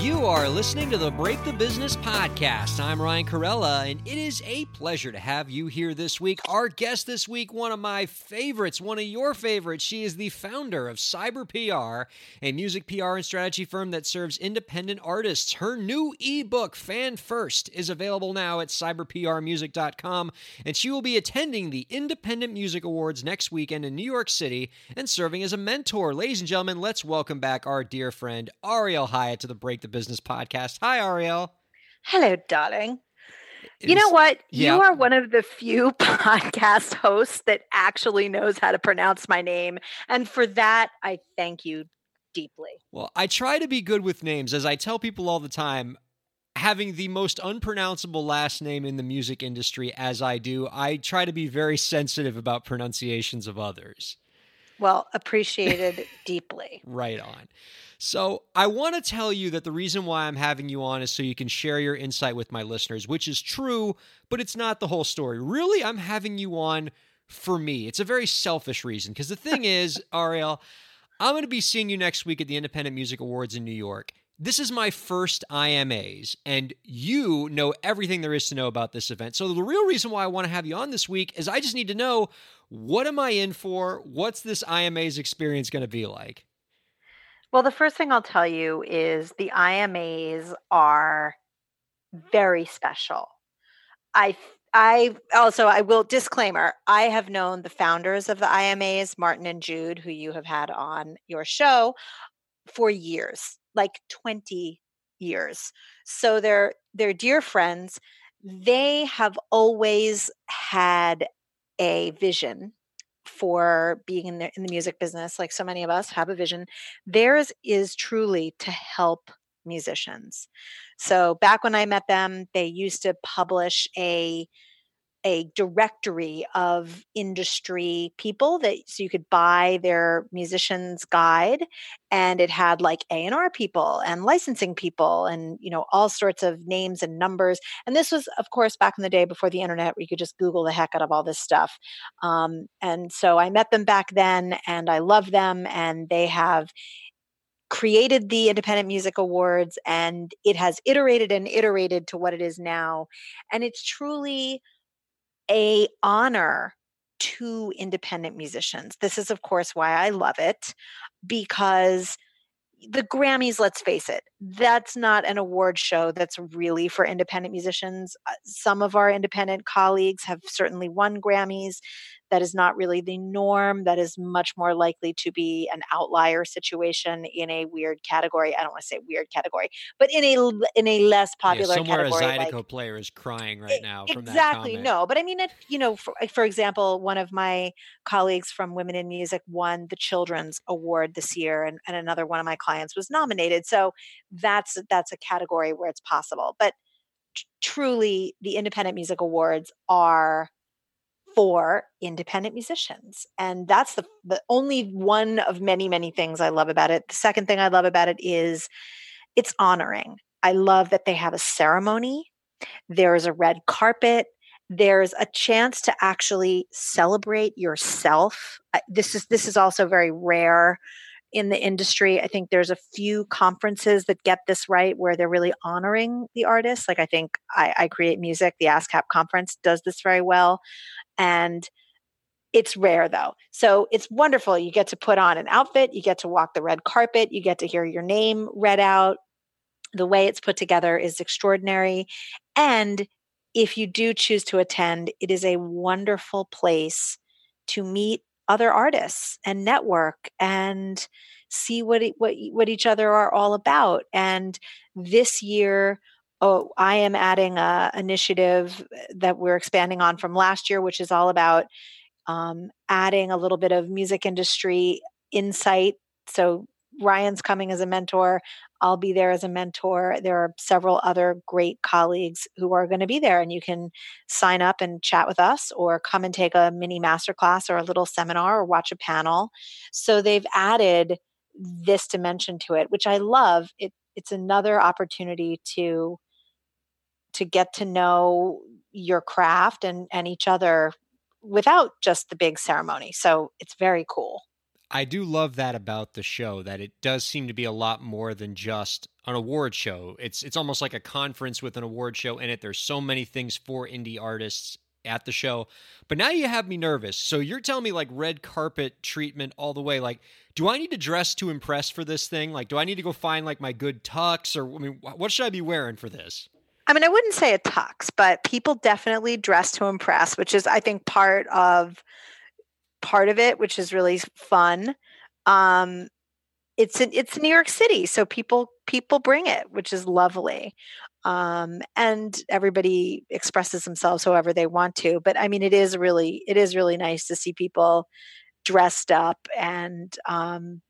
You are listening to the Break the Business podcast. I'm Ryan Kairalla, and it is a pleasure to have you here this week. Our guest this week, one of my favorites, one of your favorites. She is the founder of Cyber PR, a music PR and strategy firm that serves independent artists. Her new ebook, Fan First, is available now at cyberprmusic.com, and she will be attending the Independent Music Awards next weekend in New York City and serving as a mentor. Ladies and gentlemen, let's welcome back our dear friend Ariel Hyatt to the Break the Business podcast. Hi, Ariel. Hello, darling. It you know what? yeah. You are one of the few podcast hosts that actually knows how to pronounce my name. And for that, I thank you deeply. Well, I try to be good with names, as I tell people all the time. Having the most unpronounceable last name in the music industry, as I do, I try to be very sensitive about pronunciations of others. Well, appreciated deeply. Right on. So, I want to tell you that the reason why I'm having you on is so you can share your insight with my listeners, which is true, but it's not the whole story. Really, I'm having you on for me. It's a very selfish reason because the thing is, Ariel, I'm going to be seeing you next week at the Independent Music Awards in New York. This is my first IMAs, and you know everything there is to know about this event. So, the real reason why I want to have you on this week is I just need to know what am I in for? What's this IMAs experience going to be like? Well, the first thing I'll tell you is the IMAs are very special. I I also I will disclaimer, I have known the founders of the IMAs, Martin and Jude, who you have had on your show for years, like 20 years. So they're they're dear friends. They have always had a vision for being in the in the music business like so many of us have a vision theirs is truly to help musicians so back when i met them they used to publish a a directory of industry people that so you could buy their musicians guide and it had like A&R people and licensing people and you know all sorts of names and numbers. And this was of course back in the day before the internet where you could just google the heck out of all this stuff. Um, and so i met them back then and i love them and they have created the independent music awards and it has iterated and iterated to what it is now. And it's truly a honor to independent musicians. This is of course why I love it because the Grammys, let's face it, that's not an award show that's really for independent musicians. Uh, Some of our independent colleagues have certainly won Grammys. That is not really the norm. That is much more likely to be an outlier situation in a weird category. I don't want to say weird category, but in a in a less popular yeah, somewhere category. a like- Zydeco player is crying right now from exactly no but i mean it you know for, for example one of my colleagues from women in music won the children's award this year and, and another one of my clients was nominated so that's that's a category where it's possible but truly the independent music awards are for independent musicians and that's the the only one of many many things i love about it. The second thing i love about it is it's honoring. I love that they have a ceremony there's a red carpet there's a chance to actually celebrate yourself. This is this is also very rare in the industry i think there's a few conferences that get this right where they're really honoring the artist like i think i, I create music the ascap conference does this very well and it's rare though. So it's wonderful you get to put on an outfit you get to walk the red carpet you get to hear your name read out. The way it's put together is extraordinary and if you do choose to attend, it is a wonderful place to meet other artists and network and see what what what each other are all about. And this year, oh, I am adding a initiative that we're expanding on from last year, which is all about um, adding a little bit of music industry insight. So Ryan's coming as a mentor. I'll be there as a mentor. There are several other great colleagues who are going to be there, and you can sign up and chat with us or come and take a mini masterclass or a little seminar or watch a panel. So they've added this dimension to it, which I love. It, it's another opportunity to to get to know your craft and and each other without just the big ceremony. So it's very cool. I do love that about the show that it does seem to be a lot more than just an award show. It's it's almost like a conference with an award show in it. There's so many things for indie artists at the show. But now you have me nervous. So you're telling me like red carpet treatment all the way. Like, do I need to dress to impress for this thing? Like, do I need to go find like my good tux or I mean, what should I be wearing for this? I mean, I wouldn't say a tux, but people definitely dress to impress, which is I think part of part of it, which is really fun. Um, it's in, it's New York City, so people people bring it, which is lovely. Um, and everybody expresses themselves however they want to. But I mean, it is really it is really nice to see people dressed up and um,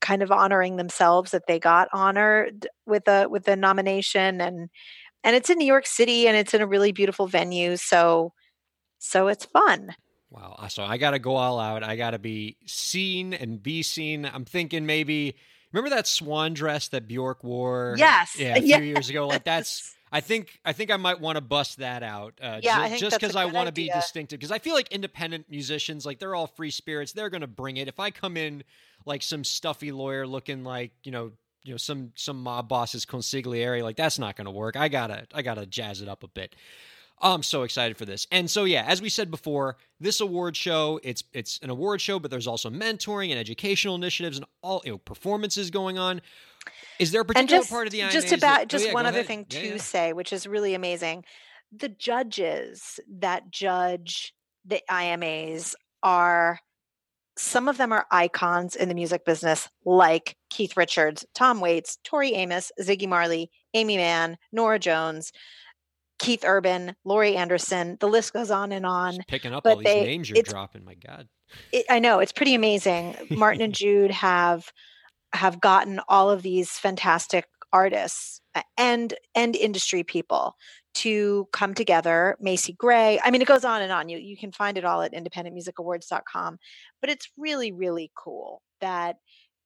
kind of honoring themselves that they got honored with a with a nomination and and it's in New York City and it's in a really beautiful venue. So so it's fun. Wow. So I got to go all out. I got to be seen and be seen. I'm thinking maybe, remember that swan dress that Bjork wore? Yes. Yeah, a few yes. years ago. Like that's, I think, I think I might want to bust that out. Uh, yeah, just, just because I want to be distinctive. Because I feel like independent musicians, like they're all free spirits. They're going to bring it. If I come in like some stuffy lawyer looking like, you know, you know some some mob bosses consigliere like that's not going to work i gotta i gotta jazz it up a bit I'm so excited for this. And so yeah, as we said before, this award show, it's it's an award show, but there's also mentoring and educational initiatives and all you know performances going on. Is there a particular just, part of the IMAs just about that, oh, just oh, yeah, one other ahead. thing yeah, to yeah. say, which is really amazing. The judges that judge the IMAs are some of them are icons in the music business, like Keith Richards, Tom Waits, Tori Amos, Ziggy Marley, Aimee Mann, Norah Jones. Keith Urban, Laurie Anderson. The list goes on and on. Just picking up all these they, names you're dropping. My God, it, I know it's pretty amazing. Martin and Jude have have gotten all of these fantastic artists and and industry people to come together. Macy Gray. I mean, it goes on and on. You you can find it all at independentmusicawards.com. But it's really really cool that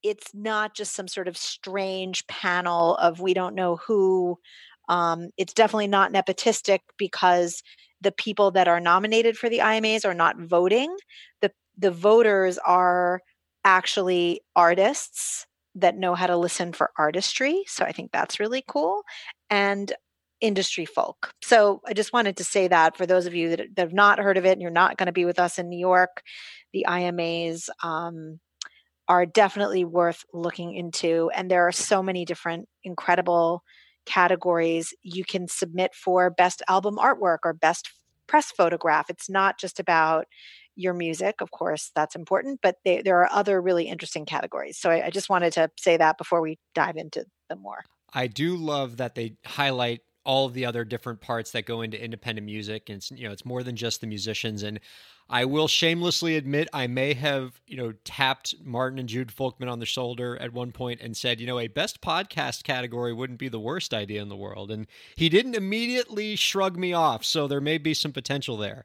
it's not just some sort of strange panel of we don't know who um, it's definitely not nepotistic because the people that are nominated for the IMAs are not voting. The the voters are actually artists that know how to listen for artistry. So I think that's really cool. And industry folk. So I just wanted to say that for those of you that, that have not heard of it and you're not going to be with us in New York, the IMAs um, are definitely worth looking into. And there are so many different incredible categories you can submit for best album artwork or best press photograph. It's not just about your music, of course, that's important, but they, there are other really interesting categories. So I, I just wanted to say that before we dive into them more. I do love that they highlight all of the other different parts that go into independent music and it's, you know it's more than just the musicians and I will shamelessly admit I may have, you know, tapped Martin and Jude Folkman on the shoulder at one point and said, you know, a best podcast category wouldn't be the worst idea in the world. And he didn't immediately shrug me off. So there may be some potential there.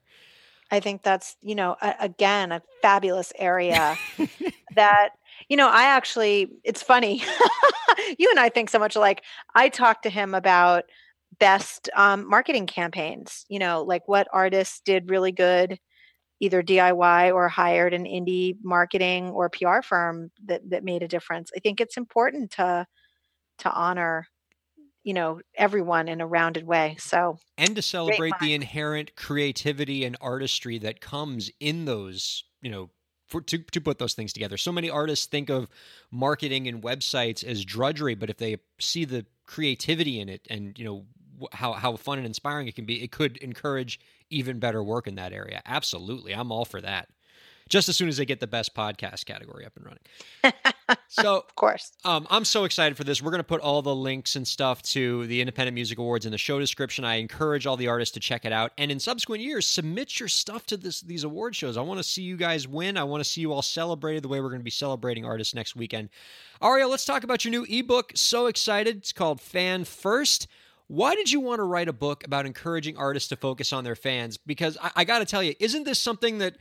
I think that's, you know, a, again, a fabulous area that, you know, I actually, it's funny. you and I think so much alike. I talked to him about best um, marketing campaigns, you know, like what artists did really good either DIY or hired an indie marketing or PR firm that that made a difference. I think it's important to to honor you know everyone in a rounded way so and to celebrate the inherent creativity and artistry that comes in those you know for, to, to put those things together so many artists think of marketing and websites as drudgery but if they see the creativity in it and you know how how fun and inspiring it can be it could encourage even better work in that area. Absolutely. I'm all for that. just as soon as they get the best podcast category up and running. so, of course, um, I'm so excited for this. We're going to put all the links and stuff to the Independent Music Awards in the show description. I encourage all the artists to check it out, and in subsequent years, submit your stuff to this these award shows. I want to see you guys win. I want to see you all celebrated the way we're going to be celebrating artists next weekend. Ariel, let's talk about your new ebook. So excited! It's called Fan First. Why did you want to write a book about encouraging artists to focus on their fans? Because I, I got to tell you, isn't this something that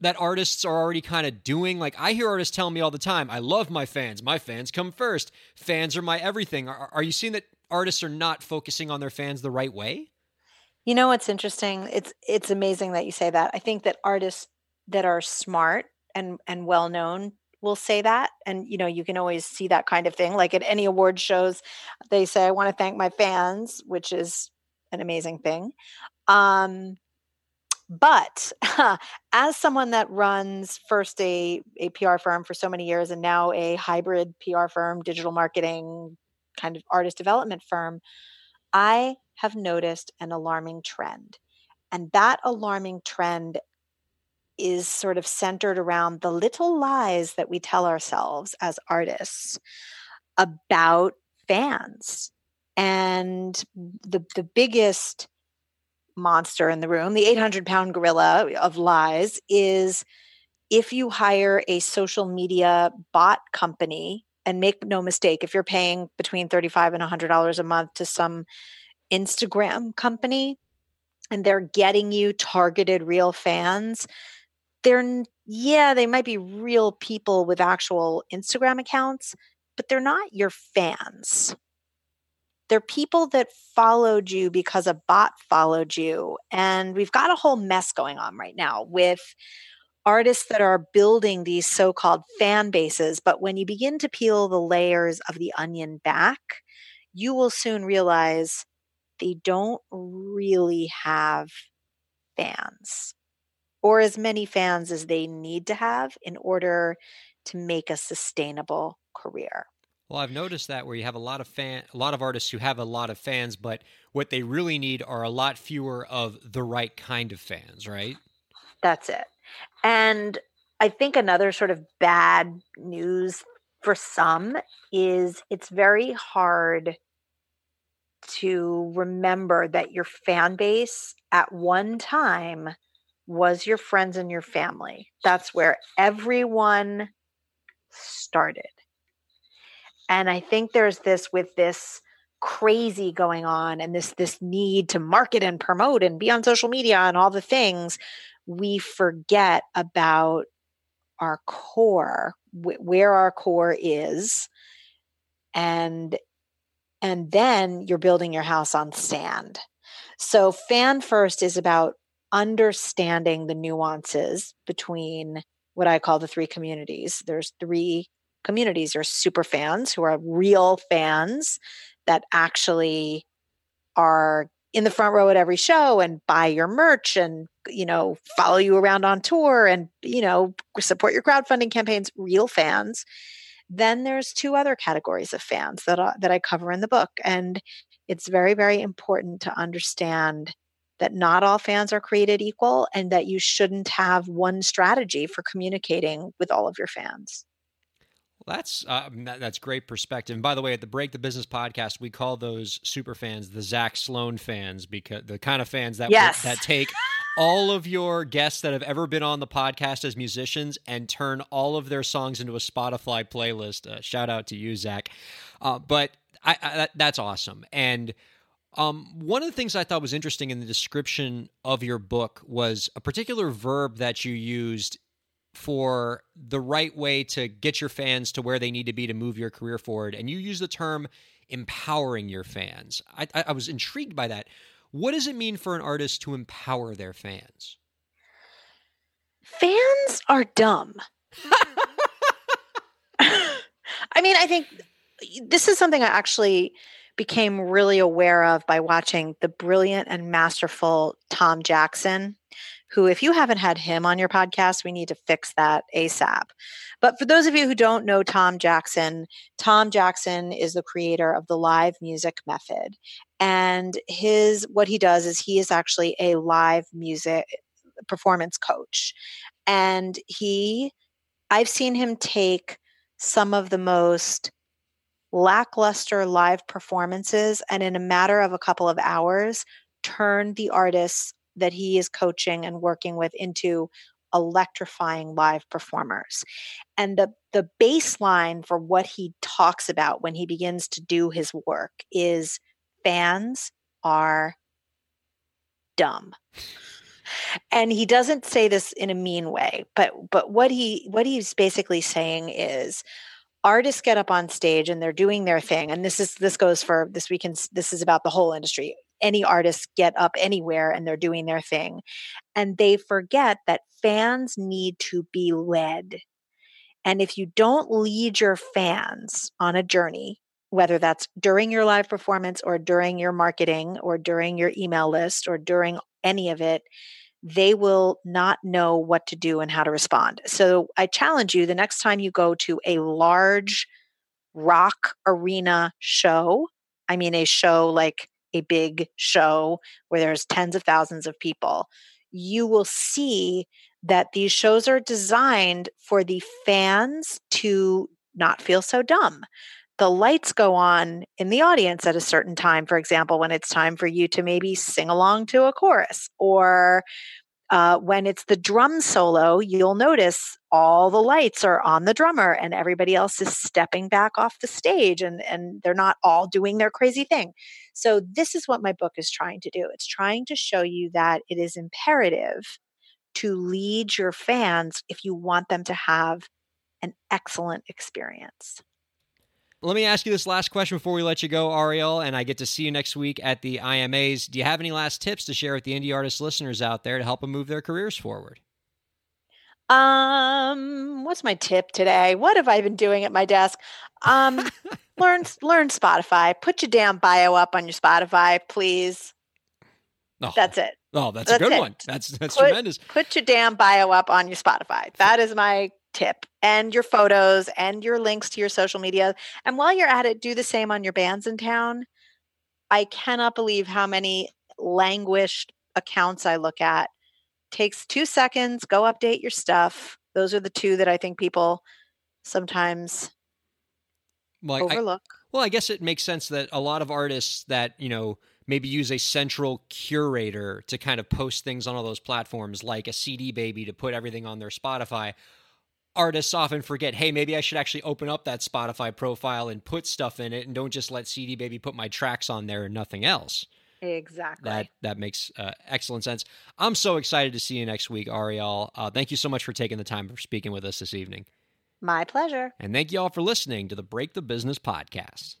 that artists are already kind of doing? Like I hear artists tell me all the time, "I love my fans. My fans come first. Fans are my everything." Are, are you seeing that artists are not focusing on their fans the right way? You know what's interesting? It's it's amazing that you say that. I think that artists that are smart and and well known will say that and you know you can always see that kind of thing like at any award shows they say i want to thank my fans which is an amazing thing um but as someone that runs first a, a pr firm for so many years and now a hybrid pr firm digital marketing kind of artist development firm i have noticed an alarming trend and that alarming trend is sort of centered around the little lies that we tell ourselves as artists about fans. And the the biggest monster in the room, the 800 pound gorilla of lies, is if you hire a social media bot company, and make no mistake, if you're paying between 35 and $100 a month to some Instagram company and they're getting you targeted real fans, they're yeah, they might be real people with actual Instagram accounts, but they're not your fans. They're people that followed you because a bot followed you. And we've got a whole mess going on right now with artists that are building these so called fan bases. But when you begin to peel the layers of the onion back, you will soon realize they don't really have fans or as many fans as they need to have in order to make a sustainable career. Well, I've noticed that where you have a lot of fan, a lot of artists who have a lot of fans, but what they really need are a lot fewer of the right kind of fans, right? That's it. And I think another sort of bad news for some is it's very hard to remember that your fan base at one time was your friends and your family. That's where everyone started. And I think there's this with this crazy going on and this this need to market and promote and be on social media and all the things we forget about our core wh- where our core is and and then you're building your house on sand so fan first is about understanding the nuances between what I call the three communities. There's three communities. There's super fans who are real fans that actually are in the front row at every show and buy your merch and you know follow you around on tour and you know support your crowdfunding campaigns real fans then there's two other categories of fans that I, that I cover in the book and it's very very important to understand that not all fans are created equal and that you shouldn't have one strategy for communicating with all of your fans. Well, that's uh, that, that's great perspective. And by the way, at the Break the Business podcast, we call those super fans the Zach Sloan fans because the kind of fans that yes. that take all of your guests that have ever been on the podcast as musicians and turn all of their songs into a Spotify playlist. Uh, shout out to you, Zach. Uh, but I, I, that's awesome. And um, one of the things I thought was interesting in the description of your book was a particular verb that you used for the right way to get your fans to where they need to be to move your career forward. And you use the term empowering your fans. I, I was intrigued by that. What does it mean for an artist to empower their fans? Fans are dumb. I mean, I think this is something I actually became really aware of by watching the brilliant and masterful Tom Jackson, who, if you haven't had him on your podcast, we need to fix that ASAP. But for those of you who don't know Tom Jackson, Tom Jackson is the creator of the live music method. And his what he does is he is actually a live music performance coach. And he, I've seen him take some of the most lackluster live performances and in a matter of a couple of hours turn the artists that he is coaching and working with into electrifying live performers. And the, the baseline for what he talks about when he begins to do his work is fans are dumb. And he doesn't say this in a mean way, but but what he what he's basically saying is artists get up on stage and they're doing their thing and this is this goes for this weekend this is about the whole industry. Any artists get up anywhere and they're doing their thing and they forget that fans need to be led. And if you don't lead your fans on a journey whether that's during your live performance or during your marketing or during your email list or during any of it they will not know what to do and how to respond. So I challenge you the next time you go to a large rock arena show, I mean, a show like a big show where there's tens of thousands of people, you will see that these shows are designed for the fans to not feel so dumb the lights go on in the audience at a certain time, for example, when it's time for you to maybe sing along to a chorus, or uh, when it's the drum solo, you'll notice all the lights are on the drummer and everybody else is stepping back off the stage and, and they're not all doing their crazy thing. So, this is what my book is trying to do it's trying to show you that it is imperative to lead your fans if you want them to have an excellent experience. Let me ask you this last question before we let you go, Ariel, and I get to see you next week at the IMAs. Do you have any last tips to share with the indie artist listeners out there to help them move their careers forward? Um, what's my tip today? What have I been doing at my desk? Um, learn learn Spotify. Put your damn bio up on your Spotify, please. Oh, that's it. Oh, that's, that's a good it. one. That's that's put, tremendous. Put your damn bio up on your Spotify. That is my tip and your photos and your links to your social media. And while you're at it, do the same on your Bandsintown. I cannot believe how many languished accounts I look at. Takes two seconds, go update your stuff. Those are the two that I think people sometimes well, overlook. I, well, I guess it makes sense that a lot of artists that, you know, maybe use a central curator to kind of post things on all those platforms like a CD Baby to put everything on their Spotify artists often forget, hey, maybe I should actually open up that Spotify profile and put stuff in it and don't just let CD Baby put my tracks on there and nothing else. Exactly. That that makes uh, excellent sense. I'm so excited to see you next week, Ariel. Uh, thank you so much for taking the time for speaking with us this evening. My pleasure. And thank you all for listening to the Break the Business podcast.